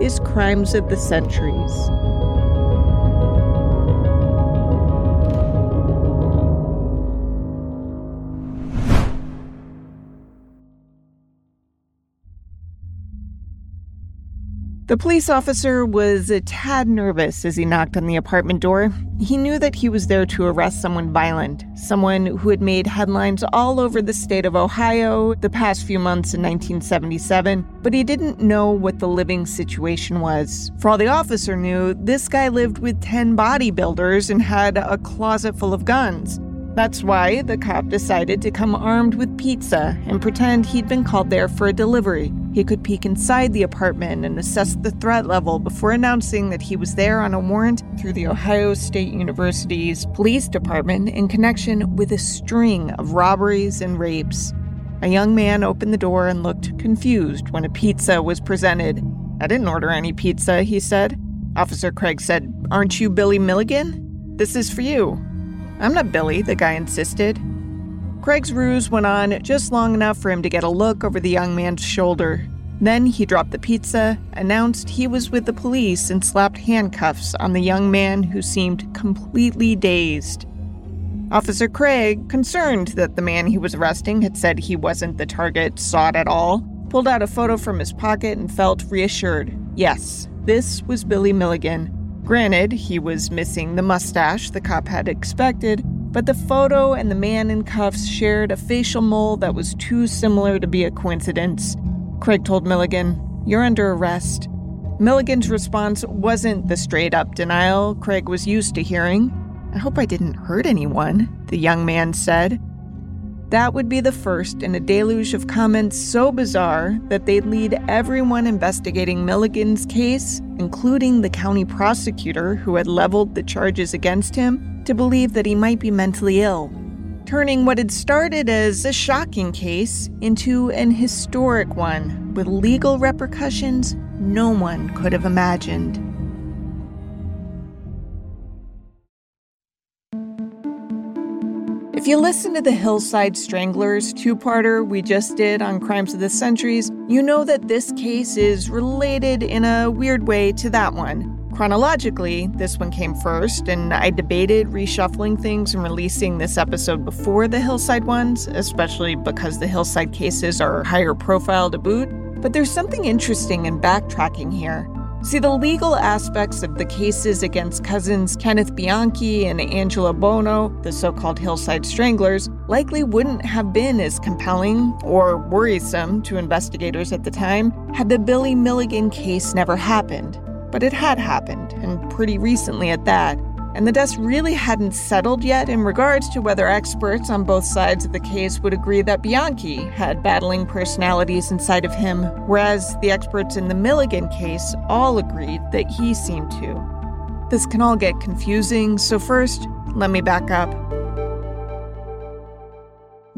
is Crimes of the Centuries. The police officer was a tad nervous as he knocked on the apartment door. He knew that he was there to arrest someone violent, someone who had made headlines all over the state of Ohio the past few months in 1977, but he didn't know what the living situation was. For all the officer knew, this guy lived with 10 bodybuilders and had a closet full of guns. That's why the cop decided to come armed with pizza and pretend he'd been called there for a delivery. He could peek inside the apartment and assess the threat level before announcing that he was there on a warrant through the Ohio State University's police department in connection with a string of robberies and rapes. A young man opened the door and looked confused when a pizza was presented. I didn't order any pizza, he said. Officer Craig said, Aren't you Billy Milligan? This is for you. I'm not Billy, the guy insisted. Craig's ruse went on just long enough for him to get a look over the young man's shoulder. Then he dropped the pizza, announced he was with the police, and slapped handcuffs on the young man who seemed completely dazed. Officer Craig, concerned that the man he was arresting had said he wasn't the target sought at all, pulled out a photo from his pocket and felt reassured. Yes, this was Billy Milligan, Granted, he was missing the mustache the cop had expected, but the photo and the man in cuffs shared a facial mold that was too similar to be a coincidence. Craig told Milligan, You're under arrest. Milligan's response wasn't the straight up denial Craig was used to hearing. I hope I didn't hurt anyone, the young man said. That would be the first in a deluge of comments so bizarre that they'd lead everyone investigating Milligan's case, including the county prosecutor who had leveled the charges against him, to believe that he might be mentally ill, turning what had started as a shocking case into an historic one with legal repercussions no one could have imagined. If you listen to the Hillside Stranglers two parter we just did on Crimes of the Centuries, you know that this case is related in a weird way to that one. Chronologically, this one came first, and I debated reshuffling things and releasing this episode before the Hillside ones, especially because the Hillside cases are higher profile to boot. But there's something interesting in backtracking here. See, the legal aspects of the cases against cousins Kenneth Bianchi and Angelo Buono, the so called Hillside Stranglers, likely wouldn't have been as compelling or worrisome to investigators at the time had the Billy Milligan case never happened. But it had happened, and pretty recently at that and the dust really hadn't settled yet in regards to whether experts on both sides of the case would agree that Bianchi had battling personalities inside of him, whereas the experts in the Milligan case all agreed that he seemed to. This can all get confusing, so first, let me back up.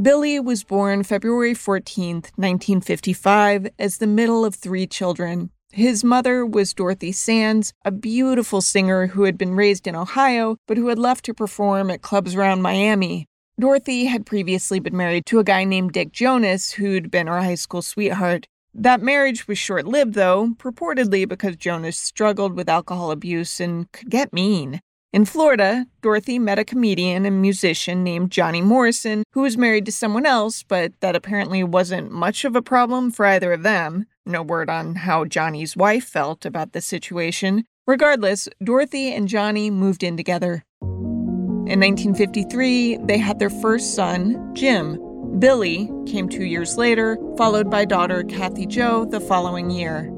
Billy was born February 14, 1955, as the middle of three children. His mother was Dorothy Sands, a beautiful singer who had been raised in Ohio, but who had left to perform at clubs around Miami. Dorothy had previously been married to a guy named Dick Jonas, who'd been her high school sweetheart. That marriage was short lived, though, purportedly because Jonas struggled with alcohol abuse and could get mean. In Florida, Dorothy met a comedian and musician named Johnny Morrison, who was married to someone else, but that apparently wasn't much of a problem for either of them. No word on how Johnny's wife felt about the situation. Regardless, Dorothy and Johnny moved in together. In 1953, they had their first son, Jim. Billy came two years later, followed by daughter Kathy Jo the following year.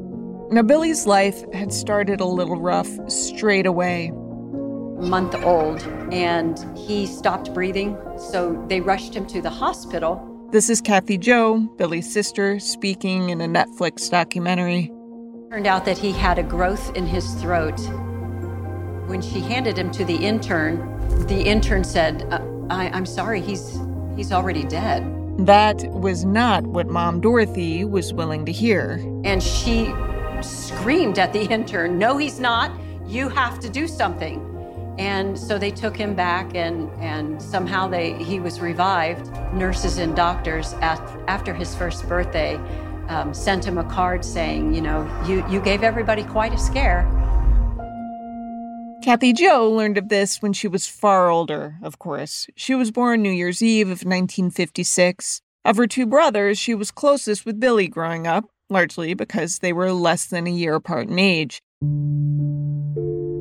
Now, Billy's life had started a little rough straight away month old and he stopped breathing. So they rushed him to the hospital. This is Kathy Jo, Billy's sister, speaking in a Netflix documentary. Turned out that he had a growth in his throat. When she handed him to the intern, the intern said, uh, I, I'm sorry, he's, he's already dead. That was not what Mom Dorothy was willing to hear. And she screamed at the intern, No, he's not. You have to do something. And so they took him back, and, and somehow they, he was revived. Nurses and doctors, at, after his first birthday, um, sent him a card saying, You know, you, you gave everybody quite a scare. Kathy Jo learned of this when she was far older, of course. She was born New Year's Eve of 1956. Of her two brothers, she was closest with Billy growing up, largely because they were less than a year apart in age.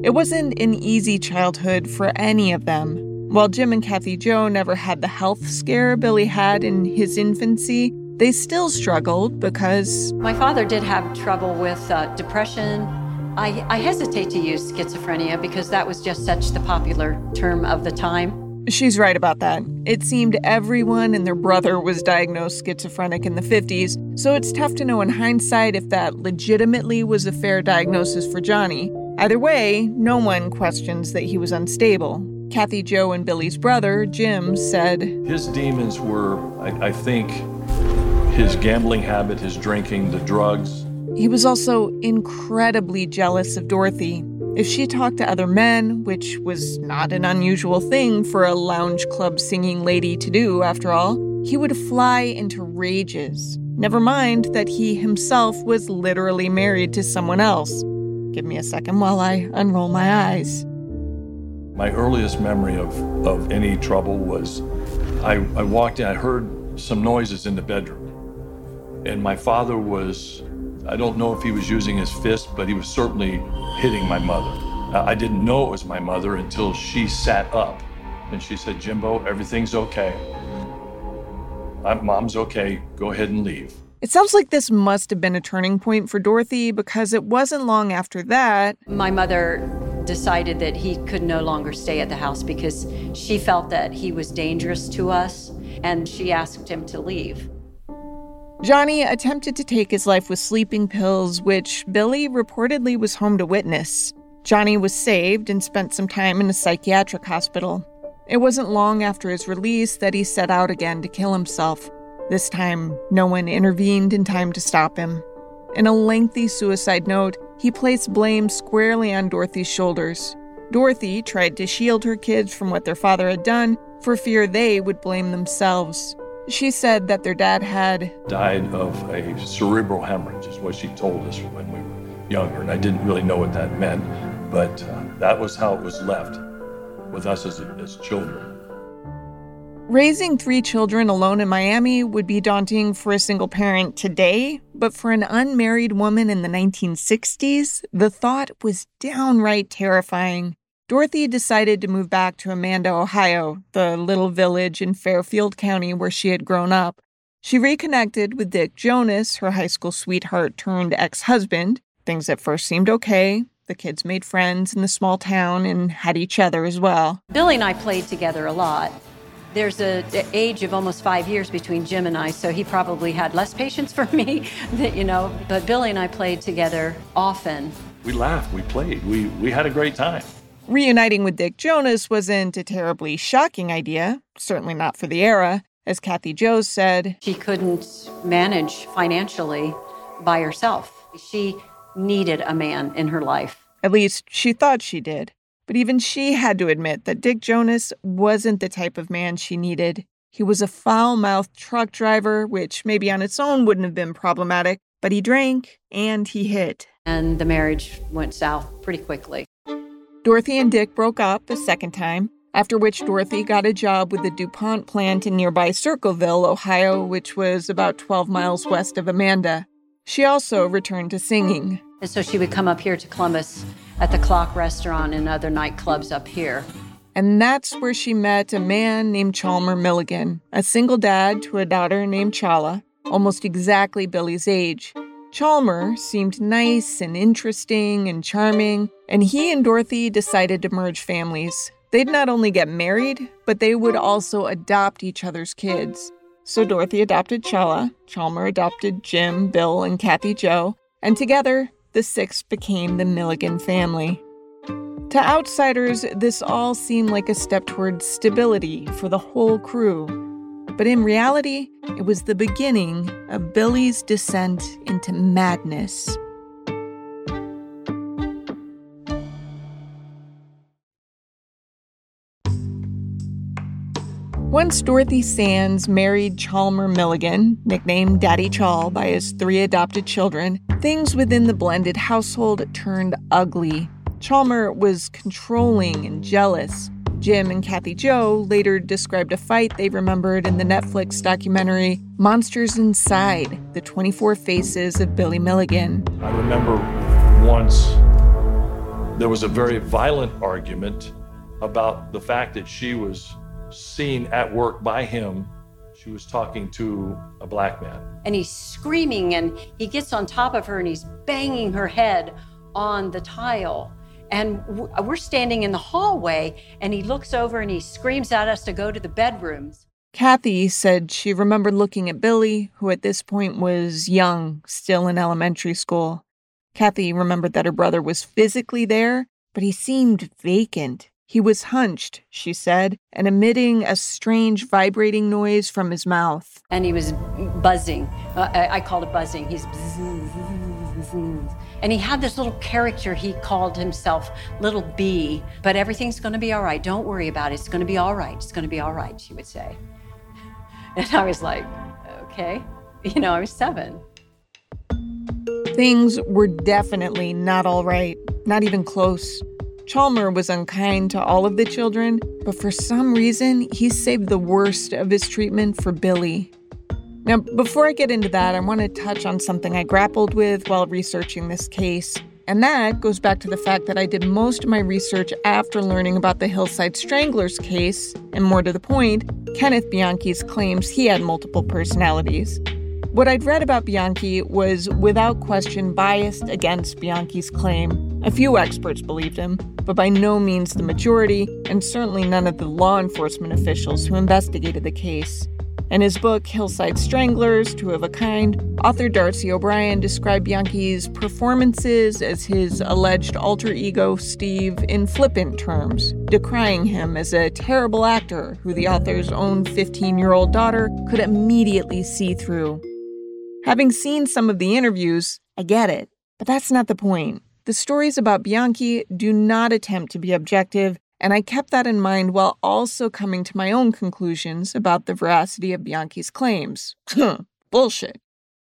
It wasn't an easy childhood for any of them. While Jim and Kathy Joe never had the health scare Billy had in his infancy, they still struggled because. My father did have trouble with uh, depression. I, I hesitate to use schizophrenia because that was just such the popular term of the time. She's right about that. It seemed everyone and their brother was diagnosed schizophrenic in the 50s, so it's tough to know in hindsight if that legitimately was a fair diagnosis for Johnny. Either way, no one questions that he was unstable. Kathy Joe, and Billy's brother, Jim, said His demons were, I, I think, his gambling habit, his drinking, the drugs. He was also incredibly jealous of Dorothy. If she talked to other men, which was not an unusual thing for a lounge club singing lady to do, after all, he would fly into rages. Never mind that he himself was literally married to someone else. Give me a second while I unroll my eyes. My earliest memory of, of any trouble was I, I walked in, I heard some noises in the bedroom. And my father was, I don't know if he was using his fist, but he was certainly hitting my mother. I didn't know it was my mother until she sat up and she said, Jimbo, everything's okay. Mom's okay. Go ahead and leave. It sounds like this must have been a turning point for Dorothy because it wasn't long after that. My mother decided that he could no longer stay at the house because she felt that he was dangerous to us and she asked him to leave. Johnny attempted to take his life with sleeping pills, which Billy reportedly was home to witness. Johnny was saved and spent some time in a psychiatric hospital. It wasn't long after his release that he set out again to kill himself. This time, no one intervened in time to stop him. In a lengthy suicide note, he placed blame squarely on Dorothy's shoulders. Dorothy tried to shield her kids from what their father had done for fear they would blame themselves. She said that their dad had died of a cerebral hemorrhage, is what she told us when we were younger. And I didn't really know what that meant, but uh, that was how it was left with us as, as children. Raising three children alone in Miami would be daunting for a single parent today, but for an unmarried woman in the 1960s, the thought was downright terrifying. Dorothy decided to move back to Amanda, Ohio, the little village in Fairfield County where she had grown up. She reconnected with Dick Jonas, her high school sweetheart turned ex husband. Things at first seemed okay. The kids made friends in the small town and had each other as well. Billy and I played together a lot. There's a, a, age of almost five years between Jim and I, so he probably had less patience for me, that, you know. But Billy and I played together often. We laughed, we played, we, we had a great time. Reuniting with Dick Jonas wasn't a terribly shocking idea, certainly not for the era. As Kathy Jo said, she couldn't manage financially by herself. She needed a man in her life. At least she thought she did. But even she had to admit that Dick Jonas wasn't the type of man she needed. He was a foul mouthed truck driver, which maybe on its own wouldn't have been problematic, but he drank and he hit. And the marriage went south pretty quickly. Dorothy and Dick broke up a second time, after which Dorothy got a job with the DuPont plant in nearby Circleville, Ohio, which was about 12 miles west of Amanda. She also returned to singing. And so she would come up here to Columbus at the Clock Restaurant and other nightclubs up here. And that's where she met a man named Chalmer Milligan, a single dad to a daughter named Chala, almost exactly Billy's age. Chalmer seemed nice and interesting and charming, and he and Dorothy decided to merge families. They'd not only get married, but they would also adopt each other's kids. So Dorothy adopted Chala, Chalmer adopted Jim, Bill, and Kathy Joe, and together the six became the Milligan family. To outsiders, this all seemed like a step toward stability for the whole crew. But in reality, it was the beginning of Billy's descent into madness. Once Dorothy Sands married Chalmer Milligan, nicknamed Daddy Chal by his three adopted children, things within the blended household turned ugly. Chalmer was controlling and jealous. Jim and Kathy Joe later described a fight they remembered in the Netflix documentary Monsters Inside The 24 Faces of Billy Milligan. I remember once there was a very violent argument about the fact that she was seen at work by him. She was talking to a black man. And he's screaming and he gets on top of her and he's banging her head on the tile. And we're standing in the hallway and he looks over and he screams at us to go to the bedrooms. Kathy said she remembered looking at Billy, who at this point was young, still in elementary school. Kathy remembered that her brother was physically there, but he seemed vacant. He was hunched, she said, and emitting a strange vibrating noise from his mouth. And he was buzzing. Uh, I, I called it buzzing. He's and he had this little character he called himself Little B, but everything's going to be all right. Don't worry about it. It's going to be all right. It's going to be all right, she would say. And I was like, okay. You know, I was seven. Things were definitely not all right, not even close. Chalmer was unkind to all of the children, but for some reason, he saved the worst of his treatment for Billy. Now, before I get into that, I want to touch on something I grappled with while researching this case. And that goes back to the fact that I did most of my research after learning about the Hillside Stranglers case, and more to the point, Kenneth Bianchi's claims he had multiple personalities. What I'd read about Bianchi was without question biased against Bianchi's claim. A few experts believed him, but by no means the majority, and certainly none of the law enforcement officials who investigated the case. In his book, Hillside Stranglers Two of a Kind, author Darcy O'Brien described Bianchi's performances as his alleged alter ego, Steve, in flippant terms, decrying him as a terrible actor who the author's own 15 year old daughter could immediately see through. Having seen some of the interviews, I get it, but that's not the point. The stories about Bianchi do not attempt to be objective, and I kept that in mind while also coming to my own conclusions about the veracity of Bianchi's claims. Bullshit.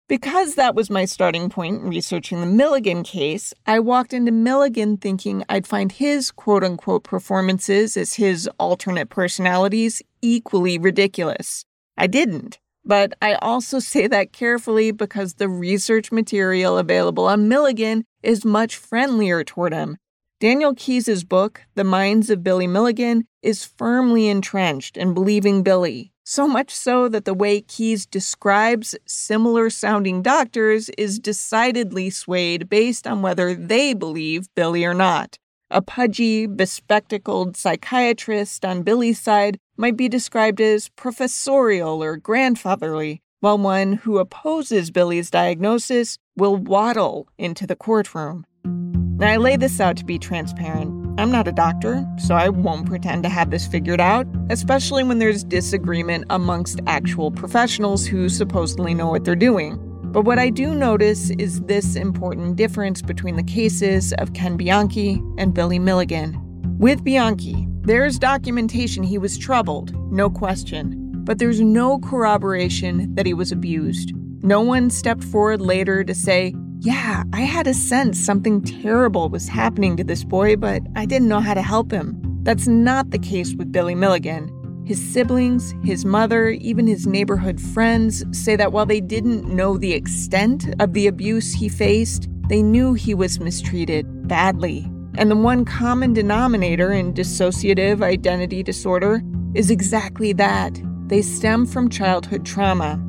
Because that was my starting point in researching the Milligan case, I walked into Milligan thinking I'd find his quote unquote performances as his alternate personalities equally ridiculous. I didn't. But I also say that carefully because the research material available on Milligan is much friendlier toward him. Daniel Keyes' book, The Minds of Billy Milligan, is firmly entrenched in believing Billy, so much so that the way Keyes describes similar sounding doctors is decidedly swayed based on whether they believe Billy or not. A pudgy, bespectacled psychiatrist on Billy's side might be described as professorial or grandfatherly, while one who opposes Billy's diagnosis will waddle into the courtroom. Now, I lay this out to be transparent. I'm not a doctor, so I won't pretend to have this figured out, especially when there's disagreement amongst actual professionals who supposedly know what they're doing. But what I do notice is this important difference between the cases of Ken Bianchi and Billy Milligan. With Bianchi, there's documentation he was troubled, no question, but there's no corroboration that he was abused. No one stepped forward later to say, Yeah, I had a sense something terrible was happening to this boy, but I didn't know how to help him. That's not the case with Billy Milligan. His siblings, his mother, even his neighborhood friends say that while they didn't know the extent of the abuse he faced, they knew he was mistreated badly. And the one common denominator in dissociative identity disorder is exactly that. They stem from childhood trauma.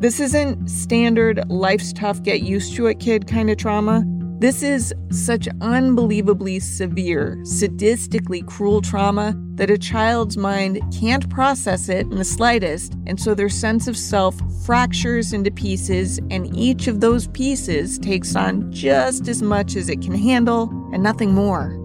This isn't standard life's tough, get used to it kid kind of trauma. This is such unbelievably severe, sadistically cruel trauma that a child's mind can't process it in the slightest, and so their sense of self fractures into pieces, and each of those pieces takes on just as much as it can handle and nothing more.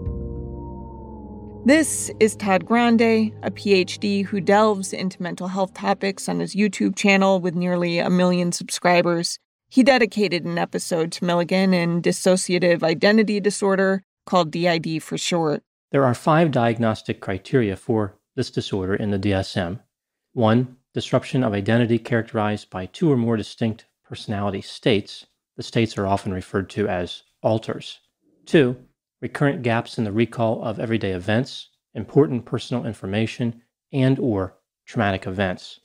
This is Todd Grande, a PhD who delves into mental health topics on his YouTube channel with nearly a million subscribers. He dedicated an episode to Milligan and dissociative identity disorder, called DID for short. There are five diagnostic criteria for this disorder in the DSM. One, disruption of identity characterized by two or more distinct personality states. The states are often referred to as alters. Two, recurrent gaps in the recall of everyday events, important personal information, and or traumatic events.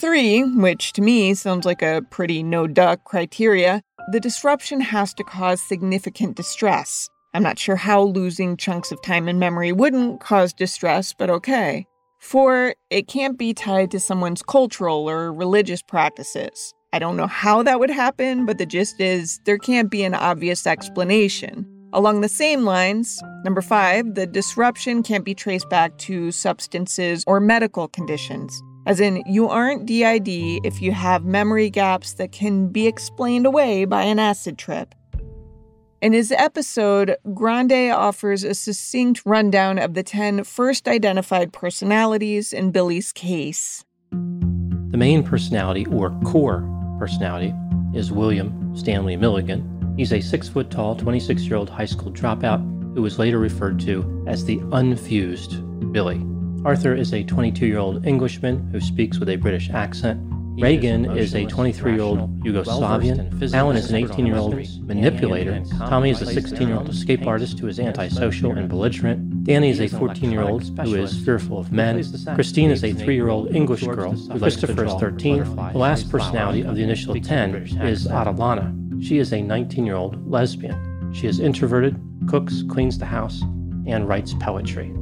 Three, which to me sounds like a pretty no duck criteria, the disruption has to cause significant distress. I'm not sure how losing chunks of time and memory wouldn't cause distress, but okay. Four, it can't be tied to someone's cultural or religious practices. I don't know how that would happen, but the gist is there can't be an obvious explanation. Along the same lines, number five, the disruption can't be traced back to substances or medical conditions. As in, you aren't DID if you have memory gaps that can be explained away by an acid trip. In his episode, Grande offers a succinct rundown of the 10 first identified personalities in Billy's case. The main personality, or core personality, is William Stanley Milligan. He's a six foot tall, 26 year old high school dropout who was later referred to as the unfused Billy. Arthur is a 22 year old Englishman who speaks with a British accent. Ragen is a 23 year old Yugoslavian. Alan is an 18 year old manipulator. Tommy is a 16 year old escape artist who is antisocial and belligerent. Danny is a 14 year old who is fearful of men. Christine is a 3 year old English girl. Christopher is 13. The last personality of the initial 10 is Adalana. She is a 19 year old lesbian. She is introverted, cooks, cleans the house, and writes poetry.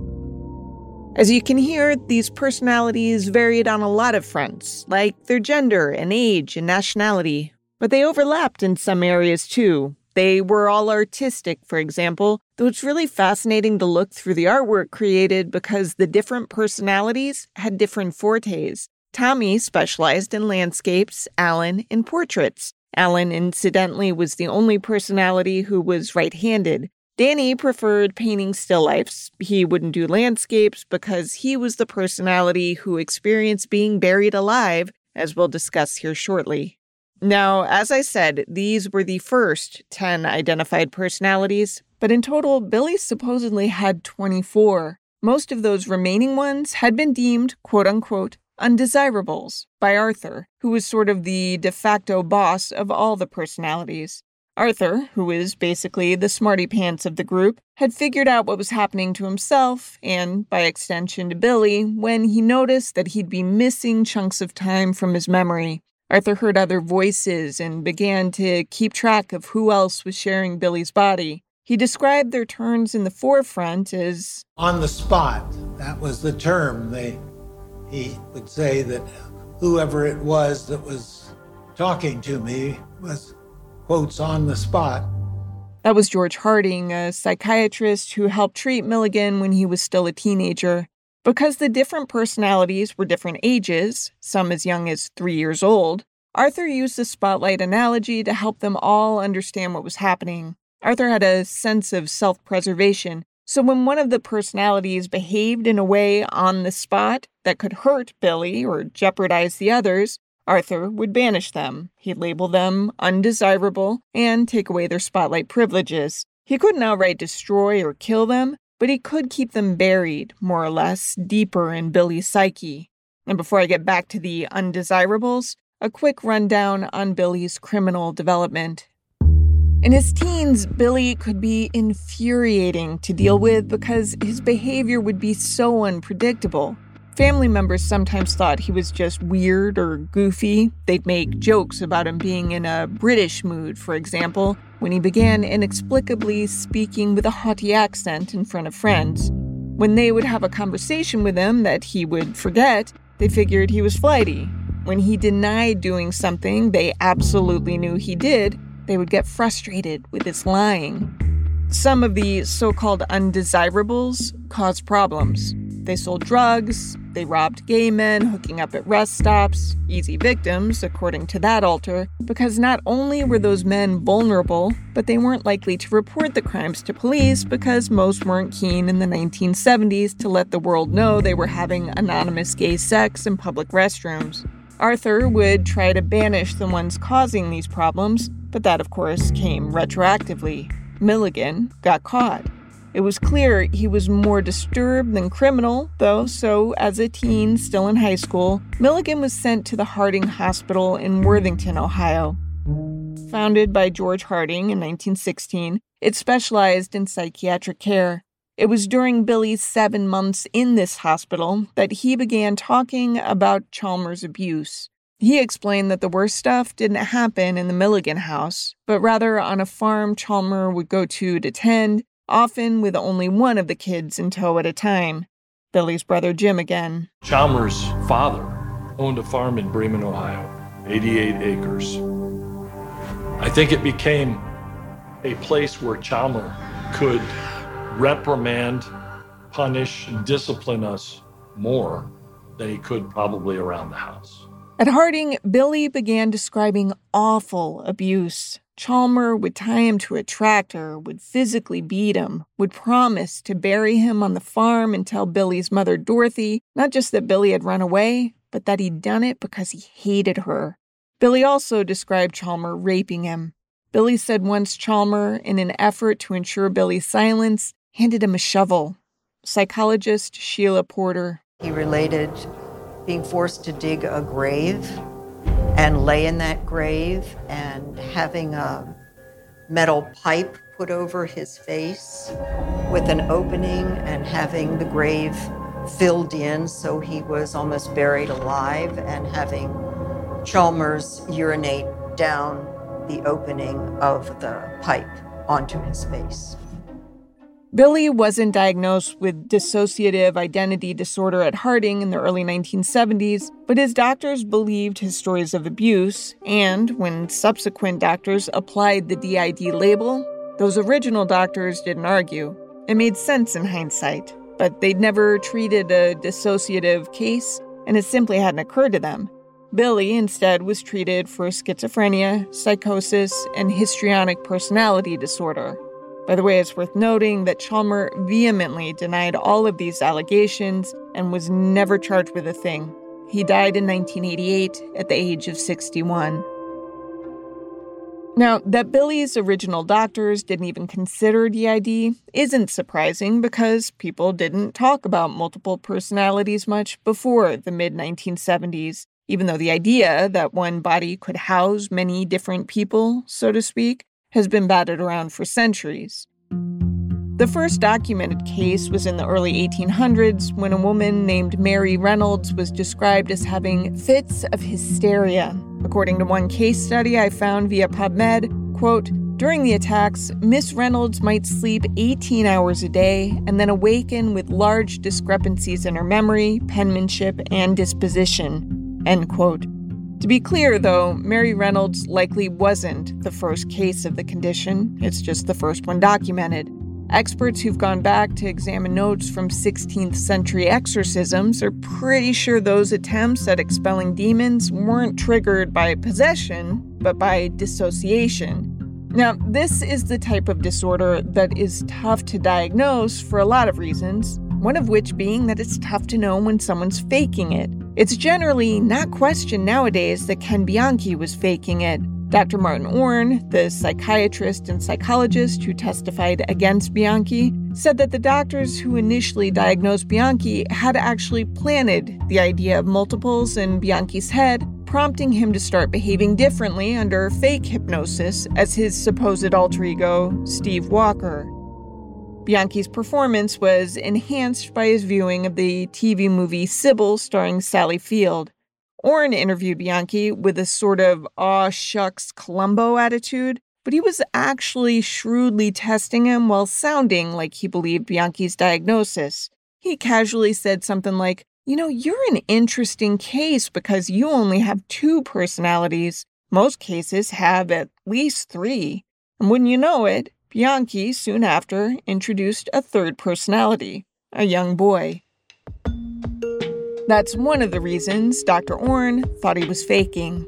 As you can hear, these personalities varied on a lot of fronts, like their gender and age and nationality, but they overlapped in some areas too. They were all artistic, for example, though it's really fascinating to look through the artwork created because the different personalities had different fortes. Tommy specialized in landscapes, Alan in portraits. Alan, incidentally, was the only personality who was right handed, Danny preferred painting still lifes. He wouldn't do landscapes because he was the personality who experienced being buried alive, as we'll discuss here shortly. Now, as I said, these were the first 10 identified personalities, but in total, Billy supposedly had 24. Most of those remaining ones had been deemed, quote unquote, undesirables by Arthur, who was sort of the de facto boss of all the personalities. Arthur, who is basically the smarty pants of the group, had figured out what was happening to himself and, by extension, to Billy when he noticed that he'd be missing chunks of time from his memory. Arthur heard other voices and began to keep track of who else was sharing Billy's body. He described their turns in the forefront as on the spot. That was the term. They, he would say that whoever it was that was talking to me was quotes on the spot. That was George Harding, a psychiatrist who helped treat Milligan when he was still a teenager. Because the different personalities were different ages, some as young as three years old, Arthur used the spotlight analogy to help them all understand what was happening. Arthur had a sense of self preservation, so when one of the personalities behaved in a way on the spot that could hurt Billy or jeopardize the others, Arthur would banish them. He'd label them undesirable and take away their spotlight privileges. He couldn't outright destroy or kill them, but he could keep them buried, more or less, deeper in Billy's psyche. And before I get back to the undesirables, a quick rundown on Billy's criminal development. In his teens, Billy could be infuriating to deal with because his behavior would be so unpredictable. Family members sometimes thought he was just weird or goofy. They'd make jokes about him being in a British mood, for example, when he began inexplicably speaking with a haughty accent in front of friends. When they would have a conversation with him that he would forget, they figured he was flighty. When he denied doing something they absolutely knew he did, they would get frustrated with his lying. Some of the so called undesirables caused problems. They sold drugs, they robbed gay men, hooking up at rest stops, easy victims, according to that alter, because not only were those men vulnerable, but they weren't likely to report the crimes to police because most weren't keen in the 1970s to let the world know they were having anonymous gay sex in public restrooms. Arthur would try to banish the ones causing these problems, but that, of course, came retroactively. Milligan got caught. It was clear he was more disturbed than criminal, though, so as a teen still in high school, Milligan was sent to the Harding Hospital in Worthington, Ohio. Founded by George Harding in 1916, it specialized in psychiatric care. It was during Billy's seven months in this hospital that he began talking about Chalmers' abuse. He explained that the worst stuff didn't happen in the Milligan house, but rather on a farm Chalmer would go to to tend often with only one of the kids in tow at a time. Billy's brother Jim again. Chalmers' father owned a farm in Bremen, Ohio, 88 acres. I think it became a place where Chalmer could reprimand, punish, and discipline us more than he could probably around the house. At Harding, Billy began describing awful abuse. Chalmer would tie him to a tractor, would physically beat him, would promise to bury him on the farm and tell Billy's mother, Dorothy, not just that Billy had run away, but that he'd done it because he hated her. Billy also described Chalmer raping him. Billy said once Chalmer, in an effort to ensure Billy's silence, handed him a shovel. Psychologist Sheila Porter. He related being forced to dig a grave and lay in that grave and having a metal pipe put over his face with an opening and having the grave filled in so he was almost buried alive and having Chalmers urinate down the opening of the pipe onto his face. Billy wasn't diagnosed with dissociative identity disorder at Harding in the early 1970s, but his doctors believed his stories of abuse, and when subsequent doctors applied the DID label, those original doctors didn't argue. It made sense in hindsight, but they'd never treated a dissociative case, and it simply hadn't occurred to them. Billy instead was treated for schizophrenia, psychosis, and histrionic personality disorder. By the way, it's worth noting that Chalmer vehemently denied all of these allegations and was never charged with a thing. He died in 1988 at the age of 61. Now, that Billy's original doctors didn't even consider DID isn't surprising because people didn't talk about multiple personalities much before the mid 1970s, even though the idea that one body could house many different people, so to speak, has been batted around for centuries. The first documented case was in the early 1800s when a woman named Mary Reynolds was described as having fits of hysteria. According to one case study I found via PubMed, quote, during the attacks, Miss Reynolds might sleep 18 hours a day and then awaken with large discrepancies in her memory, penmanship, and disposition. End quote. To be clear, though, Mary Reynolds likely wasn't the first case of the condition, it's just the first one documented. Experts who've gone back to examine notes from 16th century exorcisms are pretty sure those attempts at expelling demons weren't triggered by possession, but by dissociation. Now, this is the type of disorder that is tough to diagnose for a lot of reasons, one of which being that it's tough to know when someone's faking it. It's generally not questioned nowadays that Ken Bianchi was faking it. Dr. Martin Orne, the psychiatrist and psychologist who testified against Bianchi, said that the doctors who initially diagnosed Bianchi had actually planted the idea of multiples in Bianchi's head, prompting him to start behaving differently under fake hypnosis as his supposed alter ego, Steve Walker. Bianchi's performance was enhanced by his viewing of the TV movie Sybil starring Sally Field. Orne interviewed Bianchi with a sort of aw shucks Columbo attitude, but he was actually shrewdly testing him while sounding like he believed Bianchi's diagnosis. He casually said something like, You know, you're an interesting case because you only have two personalities. Most cases have at least three. And wouldn't you know it, Bianchi soon after introduced a third personality, a young boy. That's one of the reasons Dr. Orne thought he was faking.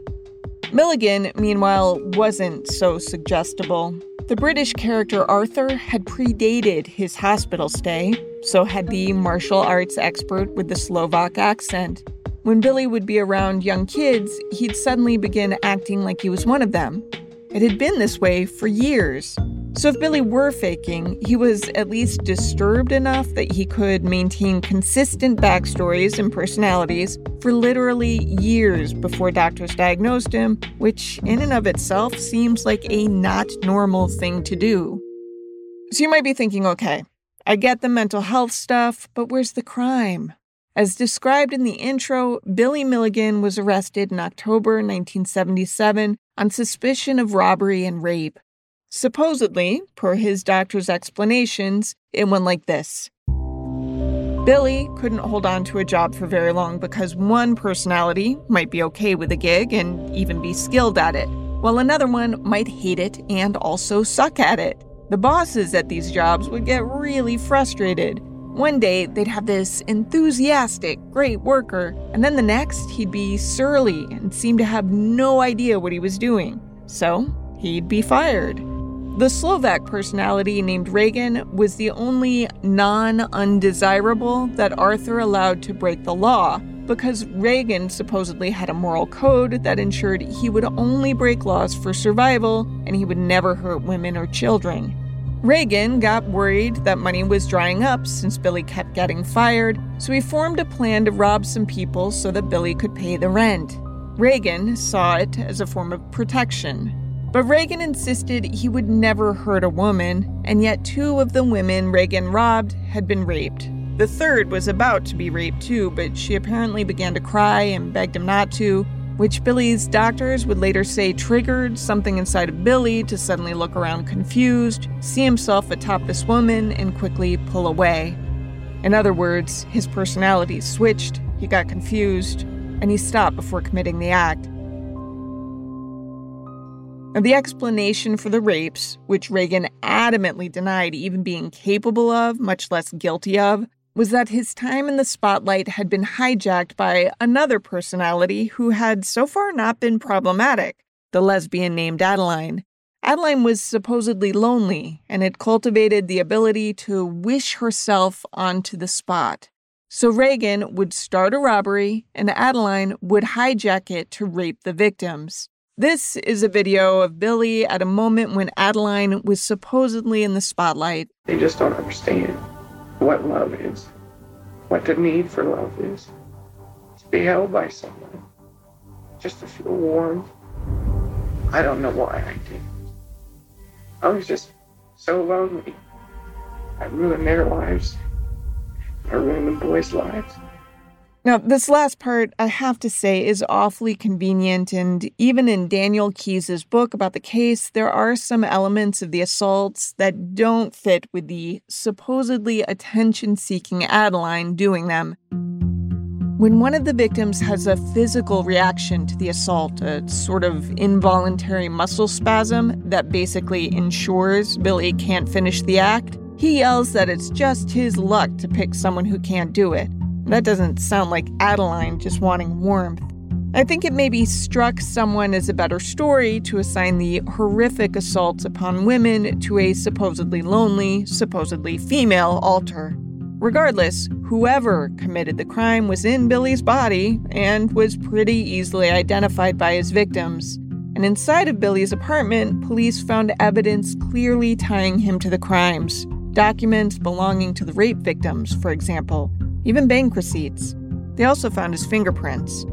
Milligan, meanwhile, wasn't so suggestible. The British character Arthur had predated his hospital stay, so had the martial arts expert with the Slovak accent. When Billy would be around young kids, he'd suddenly begin acting like he was one of them. It had been this way for years. So if Billy were faking, he was at least disturbed enough that he could maintain consistent backstories and personalities for literally years before doctors diagnosed him, which in and of itself seems like a not normal thing to do. So you might be thinking, okay, I get the mental health stuff, but where's the crime? As described in the intro, Billy Milligan was arrested in October 1977 on suspicion of robbery and rape. Supposedly, per his doctor's explanations, it went like this Billy couldn't hold on to a job for very long because one personality might be okay with a gig and even be skilled at it, while another one might hate it and also suck at it. The bosses at these jobs would get really frustrated. One day, they'd have this enthusiastic, great worker, and then the next, he'd be surly and seem to have no idea what he was doing. So, he'd be fired. The Slovak personality named Ragen was the only non undesirable that Arthur allowed to break the law because Ragen supposedly had a moral code that ensured he would only break laws for survival and he would never hurt women or children. Ragen got worried that money was drying up since Billy kept getting fired, so he formed a plan to rob some people so that Billy could pay the rent. Ragen saw it as a form of protection. But Ragen insisted he would never hurt a woman, and yet two of the women Ragen robbed had been raped. The third was about to be raped too, but she apparently began to cry and begged him not to, which Billy's doctors would later say triggered something inside of Billy to suddenly look around confused, see himself atop this woman, and quickly pull away. In other words, his personality switched, he got confused, and he stopped before committing the act. And the explanation for the rapes, which Ragen adamantly denied even being capable of, much less guilty of, was that his time in the spotlight had been hijacked by another personality who had so far not been problematic, the lesbian named Adeline. Adeline was supposedly lonely and had cultivated the ability to wish herself onto the spot. So Ragen would start a robbery and Adeline would hijack it to rape the victims. This is a video of Billy at a moment when Adeline was supposedly in the spotlight. They just don't understand what love is, what the need for love is. To be held by someone, just to feel warm. I don't know why I did. I was just so lonely. I ruined their lives. I ruined the boys' lives. Now, this last part, I have to say, is awfully convenient. And even in Daniel Keyes's book about the case, there are some elements of the assaults that don't fit with the supposedly attention seeking Adeline doing them. When one of the victims has a physical reaction to the assault, a sort of involuntary muscle spasm that basically ensures Billy can't finish the act, he yells that it's just his luck to pick someone who can't do it. That hmm. doesn't sound like Adeline just wanting warmth. I think it maybe struck someone as a better story to assign the horrific assaults upon women to a supposedly lonely, supposedly female alter. Regardless, whoever committed the crime was in Billy's body and was pretty easily identified by his victims. And inside of Billy's apartment, police found evidence clearly tying him to the crimes documents belonging to the rape victims, for example, even bank receipts. They also found his fingerprints.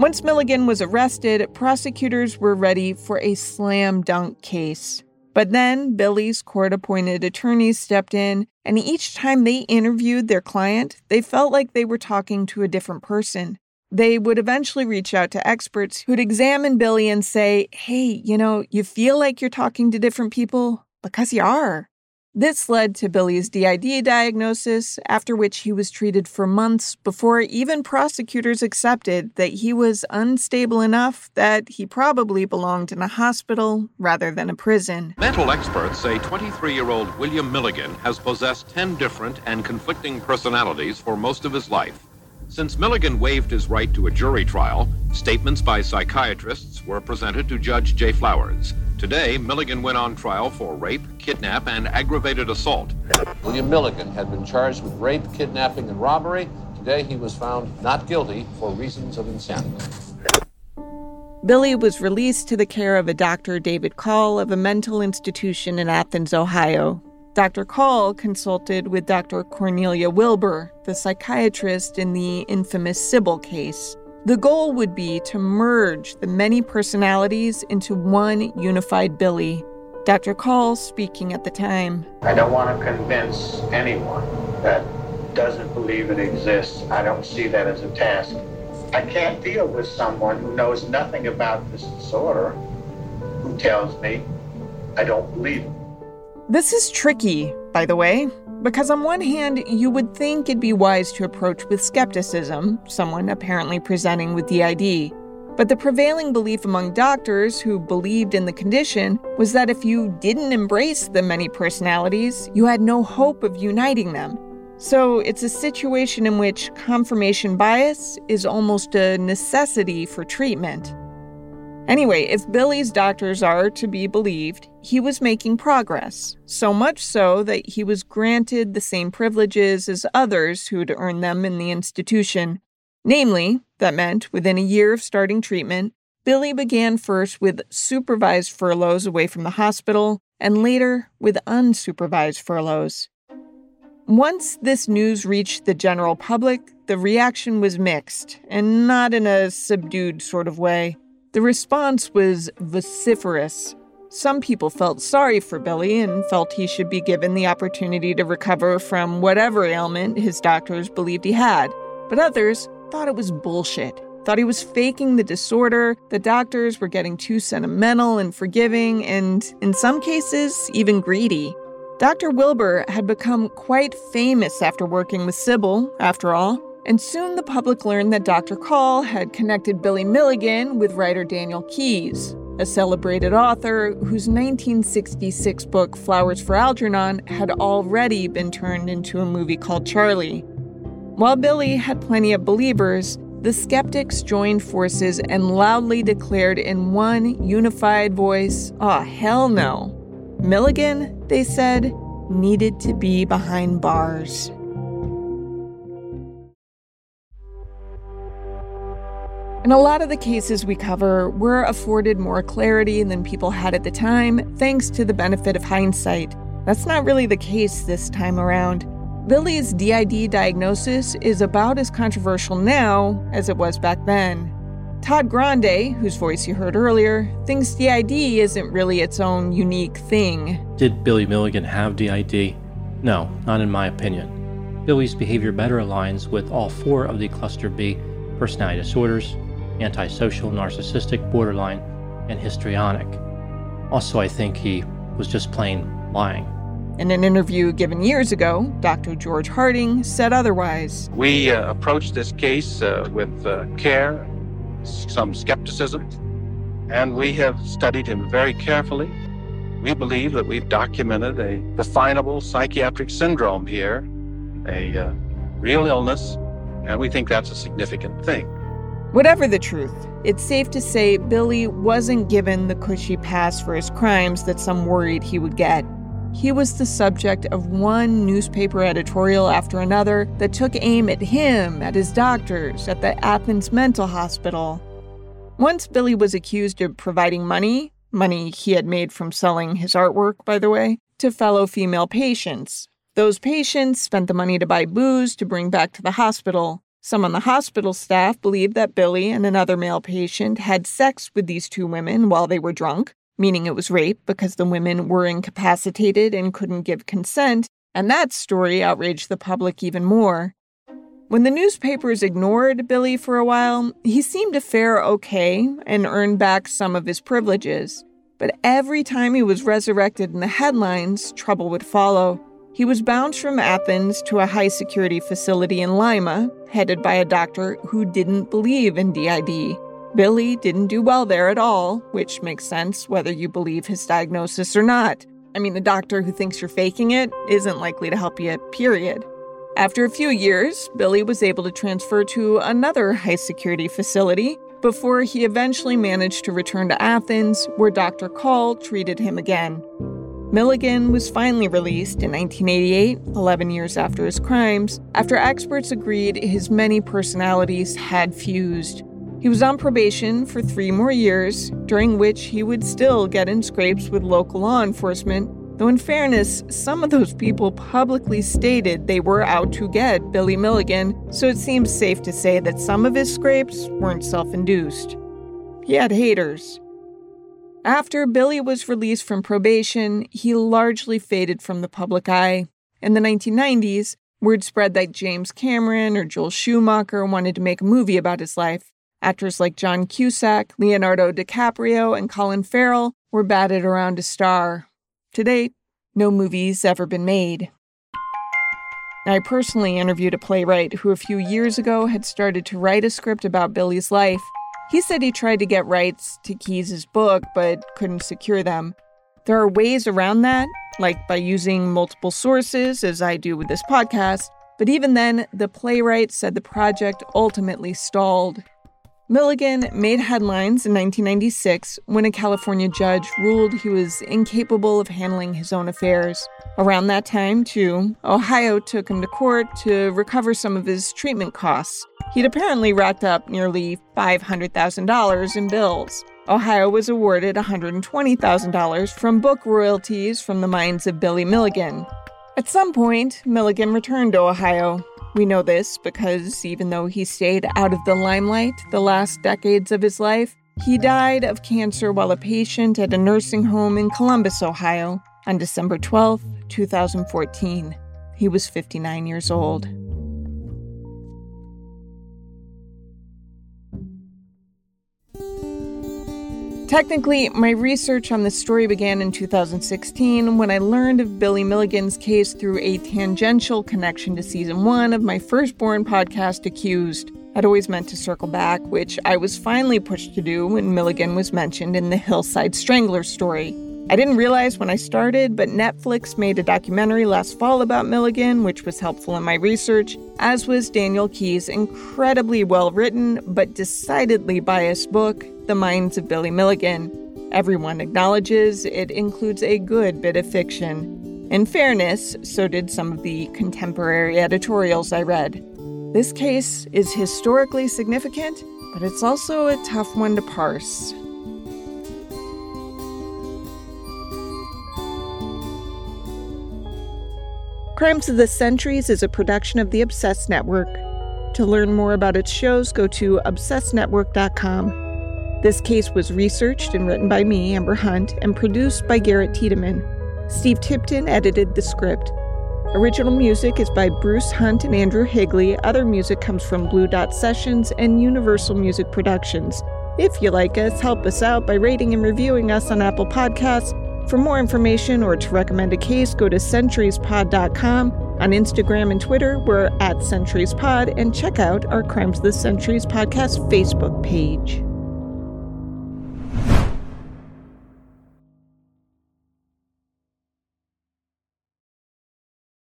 Once Milligan was arrested, prosecutors were ready for a slam dunk case. But then Billy's court appointed attorneys stepped in, and each time they interviewed their client, they felt like they were talking to a different person. They would eventually reach out to experts who'd examine Billy and say, Hey, you know, you feel like you're talking to different people? Because you are. This led to Billy's DID diagnosis, after which he was treated for months before even prosecutors accepted that he was unstable enough that he probably belonged in a hospital rather than a prison. Mental experts say 23 year old William Milligan has possessed 10 different and conflicting personalities for most of his life. Since Milligan waived his right to a jury trial, statements by psychiatrists were presented to Judge Jay Flowers. Today, Milligan went on trial for rape, kidnap, and aggravated assault. William Milligan had been charged with rape, kidnapping, and robbery. Today, he was found not guilty for reasons of insanity. Billy was released to the care of a Dr. David Caul of a mental institution in Athens, Ohio. Dr. Caul consulted with Dr. Cornelia Wilbur, the psychiatrist in the infamous Sybil case. The goal would be to merge the many personalities into one unified Billy. Dr. Caul speaking at the time. I don't want to convince anyone that doesn't believe it exists. I don't see that as a task. I can't deal with someone who knows nothing about this disorder who tells me I don't believe it. This is tricky, by the way. Because, on one hand, you would think it'd be wise to approach with skepticism, someone apparently presenting with DID. But the prevailing belief among doctors who believed in the condition was that if you didn't embrace the many personalities, you had no hope of uniting them. So it's a situation in which confirmation bias is almost a necessity for treatment. Anyway, if Billy's doctors are to be believed, he was making progress, so much so that he was granted the same privileges as others who'd earned them in the institution. Namely, that meant within a year of starting treatment, Billy began first with supervised furloughs away from the hospital and later with unsupervised furloughs. Once this news reached the general public, the reaction was mixed, and not in a subdued sort of way. The response was vociferous. Some people felt sorry for Billy and felt he should be given the opportunity to recover from whatever ailment his doctors believed he had. But others thought it was bullshit, thought he was faking the disorder, the doctors were getting too sentimental and forgiving, and in some cases, even greedy. Dr. Wilbur had become quite famous after working with Sybil, after all, and soon the public learned that Dr. Caul had connected Billy Milligan with writer Daniel Keyes, a celebrated author whose 1966 book Flowers for Algernon had already been turned into a movie called Charly. While Billy had plenty of believers, the skeptics joined forces and loudly declared in one unified voice, oh, hell no. Milligan, they said, needed to be behind bars. In a lot of the cases we cover, we're afforded more clarity than people had at the time, thanks to the benefit of hindsight. That's not really the case this time around. Billy's DID diagnosis is about as controversial now as it was back then. Todd Grande, whose voice you heard earlier, thinks DID isn't really its own unique thing. Did Billy Milligan have DID? No, not in my opinion. Billy's behavior better aligns with all four of the cluster B personality disorders antisocial, narcissistic, borderline, and histrionic. Also, I think he was just plain lying. In an interview given years ago, Dr. George Harding said otherwise. We uh, approached this case uh, with uh, care, some skepticism, and we have studied him very carefully. We believe that we've documented a definable psychiatric syndrome here, a uh, real illness, and we think that's a significant thing. Whatever the truth, it's safe to say Billy wasn't given the cushy pass for his crimes that some worried he would get. He was the subject of one newspaper editorial after another that took aim at him, at his doctors, at the Athens mental hospital. Once Billy was accused of providing money, money he had made from selling his artwork, by the way, to fellow female patients. Those patients spent the money to buy booze to bring back to the hospital. Some on the hospital staff believed that Billy and another male patient had sex with these two women while they were drunk, meaning it was rape because the women were incapacitated and couldn't give consent, and that story outraged the public even more. When the newspapers ignored Billy for a while, he seemed to fare okay and earn back some of his privileges. but every time he was resurrected in the headlines, trouble would follow. He was bounced from Athens to a high security facility in Lima, headed by a doctor who didn't believe in DID. Billy didn't do well there at all, which makes sense whether you believe his diagnosis or not. I mean, a doctor who thinks you're faking it isn't likely to help you, period. After a few years, Billy was able to transfer to another high security facility, before he eventually managed to return to Athens, where Dr. Caul treated him again. Milligan was finally released in 1988, 11 years after his crimes, after experts agreed his many personalities had fused. He was on probation for three more years, during which he would still get in scrapes with local law enforcement Though, in fairness, some of those people publicly stated they were out to get Billy Milligan, so it seems safe to say that some of his scrapes weren't self induced. He had haters. After Billy was released from probation, he largely faded from the public eye. In the 1990s, word spread that James Cameron or Joel Schumacher wanted to make a movie about his life. Actors like John Cusack, Leonardo DiCaprio, and Colin Farrell were batted around to star, to date, no movie's ever been made. I personally interviewed a playwright who a few years ago had started to write a script about Billy's life. He said he tried to get rights to Keyes' book but couldn't secure them. There are ways around that, like by using multiple sources, as I do with this podcast, but even then, the playwright said the project ultimately stalled. Milligan made headlines in 1996 when a California judge ruled he was incapable of handling his own affairs. Around that time, too, Ohio took him to court to recover some of his treatment costs. He'd apparently racked up nearly $500,000 in bills. Ohio was awarded $120,000 from book royalties from the minds of Billy Milligan. At some point, Milligan returned to Ohio, we know this because even though he stayed out of the limelight the last decades of his life, he died of cancer while a patient at a nursing home in Columbus, Ohio, on December 12, 2014. He was 59 years old. Technically, my research on this story began in 2016 when I learned of Billy Milligan's case through a tangential connection to season one of my firstborn podcast, Accused. I'd always meant to circle back, which I was finally pushed to do when Milligan was mentioned in the Hillside Strangler story. I didn't realize when I started, but Netflix made a documentary last fall about Milligan, which was helpful in my research, as was Daniel Keyes' incredibly well written but decidedly biased book, The Minds of Billy Milligan. Everyone acknowledges it includes a good bit of fiction. In fairness, so did some of the contemporary editorials I read. This case is historically significant, but it's also a tough one to parse. Crimes of the Centuries is a production of the Obsessed Network. To learn more about its shows, go to obsessednetwork.com. This case was researched and written by me, Amber Hunt, and produced by Garrett Tiedemann. Steve Tipton edited the script. Original music is by Bruce Hunt and Andrew Higley. Other music comes from Blue Dot Sessions and Universal Music Productions. If you like us, help us out by rating and reviewing us on Apple Podcasts for more information or to recommend a case, go to centuriespod.com. On Instagram and Twitter, we're at centuriespod, and check out our Crimes of the Centuries podcast Facebook page.